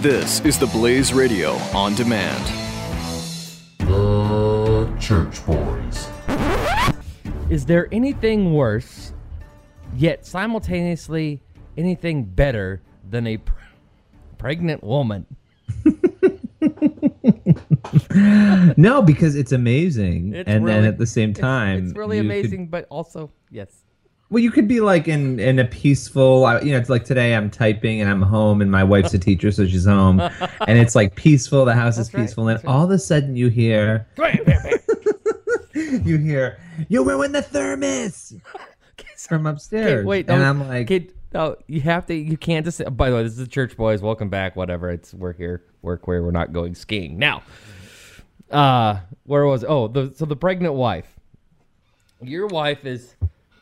This is the Blaze Radio on demand. The Church Boys. Is there anything worse, yet simultaneously anything better than a pr- pregnant woman? No, because it's amazing, It's and then at the same time, it's, really you could- amazing, but also yes. Well, you could be like in in a peaceful, you know, it's like today I'm typing and I'm home, and my wife's a teacher, so she's home, and it's like peaceful. The house is That's right, peaceful, and that's right. all of a sudden you hear, you hear, you ruined the thermos from upstairs. Okay, wait, and I'm like, okay, no, you have to. You can't just. By the way, this is the church boys. Welcome back. Whatever. It's we're here. We're where we're not going skiing now. Uh, where was? Oh, the so the pregnant wife. Your wife is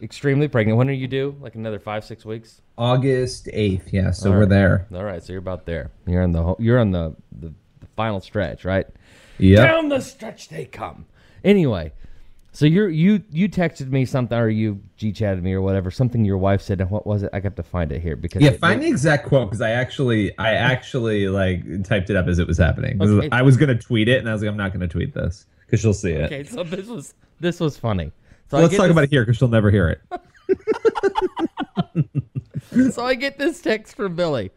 extremely pregnant. When are you due? Like another five, six weeks. August eighth, yeah, so All we're right. there. All right, so you're about there. You're on the you're on the the, the final stretch, right? Yeah. Down the stretch they come. Anyway, so you're you you texted me something or you g chatted me or whatever something your wife said. And what was it? I got to find it here because Yeah, it- find the exact quote because I actually, I actually like typed it up as it was happening. Okay. I was gonna tweet it, and I was like, I'm not gonna tweet this because she'll see it. Okay, so this was this was funny. So So let's talk about it here because she'll never hear it. it. So I get this text from Billy,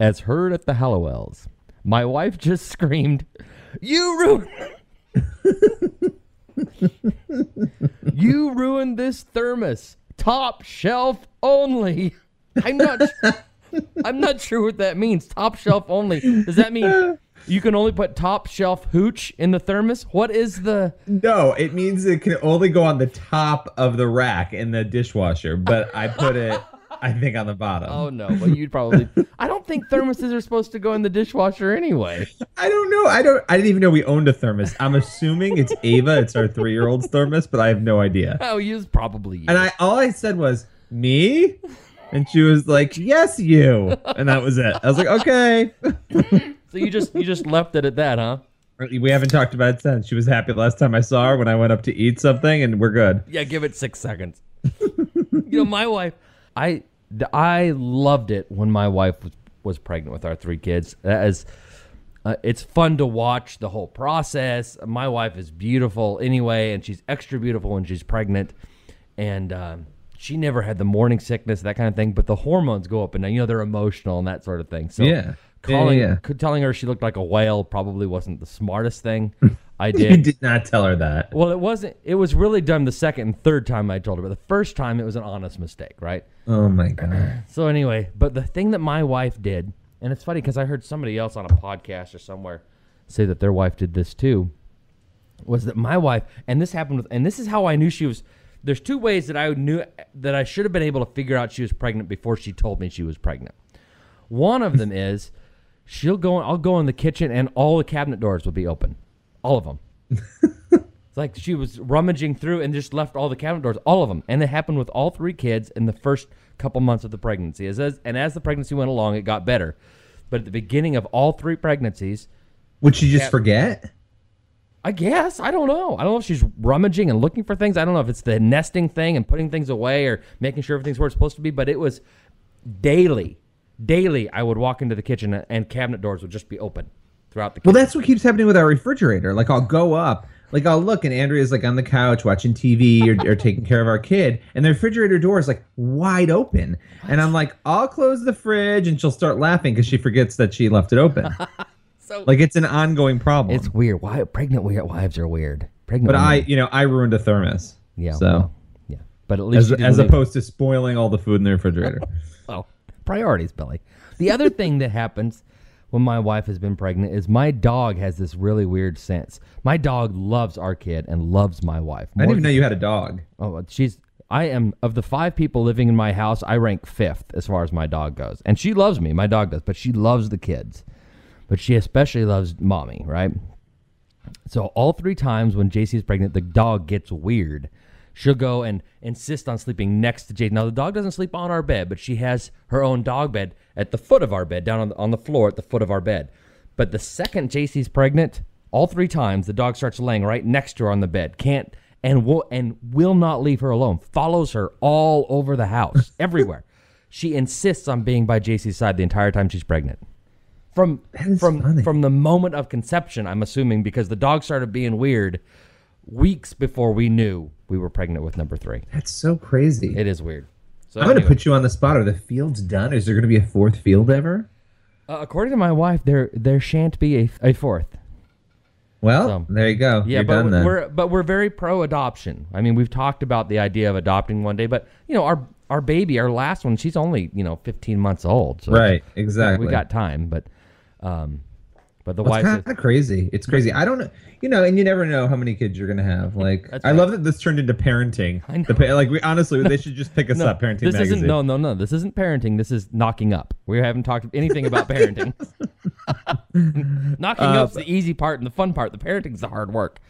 as heard at the Hallowells. My wife just screamed, "You ruined." you ruined this thermos. Top shelf only. I'm not. I'm not sure what that means. Top shelf only. Does that mean you can only put top shelf hooch in the thermos? What is the? No, it means it can only go on the top of the rack in the dishwasher, but I put it, I think, on the bottom. Oh no! But you'd probably. I don't think thermoses are supposed to go in the dishwasher anyway. I don't know. I don't. I didn't even know we owned a thermos. I'm assuming it's Ava. It's our three year old's thermos, but I have no idea. Oh, you probably. You. And I all I said was me, and she was like, "Yes, you," and that was it. I was like, "Okay." So you just you just left it at that, huh? We haven't talked about it since. She was happy the last time I saw her when I went up to eat something, and we're good. Yeah, give it six seconds. you know, my wife, I I loved it when my wife was, was pregnant with our three kids. That is, uh, it's fun to watch the whole process. My wife is beautiful anyway, and she's extra beautiful when she's pregnant, and. Um, she never had the morning sickness, that kind of thing, but the hormones go up, and you know they're emotional and that sort of thing. So, Yeah. Yeah, calling, yeah. c- telling her she looked like a whale probably wasn't the smartest thing I did. You did. did not tell her that. Well, it wasn't. It was really done the second and third time I told her, but the first time it was an honest mistake, right? Oh my god. So anyway, but the thing that my wife did, and it's funny because I heard somebody else on a podcast or somewhere say that their wife did this too, was that my wife, and this happened with, and this is how I knew she was. There's two ways that I knew that I should have been able to figure out she was pregnant before she told me she was pregnant. One of them is she'll go. I'll go in the kitchen and all the cabinet doors will be open, all of them. It's like she was rummaging through and just left all the cabinet doors, all of them. And it happened with all three kids in the first couple months of the pregnancy. As, as and as the pregnancy went along, it got better. But at the beginning of all three pregnancies, Would she just Yeah. forget? I guess I don't know. I don't know if she's rummaging and looking for things. I don't know if it's the nesting thing and putting things away or making sure everything's where it's supposed to be. But it was daily, daily. I would walk into the kitchen and cabinet doors would just be open throughout the. Well, that's what keeps happening with our refrigerator. Like I'll go up, like I'll look, and Andrea's like on the couch watching TV or, or taking care of our kid, and the refrigerator door is like wide open, and I'm like, I'll close the fridge, and she'll start laughing because she forgets that she left it open. so like it's an ongoing problem. it's weird. Why pregnant we- wives are weird. Pregnant, but I, you know, I ruined a thermos. yeah, So well, yeah. But at least as as opposed to spoiling all the food in the refrigerator. Oh, priorities, Billy. The other thing that happens when my wife has been pregnant is my dog has this really weird sense. My dog loves our kid and loves my wife. I didn't even know you had a dog. Oh, she's. I am of the five people living in my house. I rank fifth as far as my dog goes, and she loves me. My dog does, but she loves the kids. But she especially loves mommy, right? So all three times when JC is pregnant, the dog gets weird. She'll go and insist on sleeping next to JC. Now the dog doesn't sleep on our bed, but she has her own dog bed at the foot of our bed, down on the, on the floor at the foot of our bed. But the second JC's pregnant, all three times the dog starts laying right next to her on the bed. Can't and will and will not leave her alone. Follows her all over the house, everywhere. She insists on being by JC's side the entire time she's pregnant. from from funny. from the moment of conception. I'm assuming because the dog started being weird weeks before we knew we were pregnant with number three. That's so crazy. It is weird. So I'm going to anyway, put you on the spot. Are the fields done? Is there going to be a fourth field ever? uh, according to my wife, there there shan't be a, a fourth. Well, So- there you go. Yeah, You're but done then. we're but we're very pro adoption. I mean, we've talked about the idea of adopting one day, but you know, our our baby, our last one, she's only you know 15 months old, so right, exactly. we got time. But um, but the Well, wife, it's kind of crazy. It's crazy. I don't know, you know, and you never know how many kids you're gonna have. Like, I right. love that this turned into parenting. I know. The like, we honestly, they should just pick us no, up. Parenting this magazine. isn't no no no. This isn't parenting. This is knocking up. We haven't talked anything about parenting. knocking Uh, up's the easy part and the fun part. The parenting's the hard work.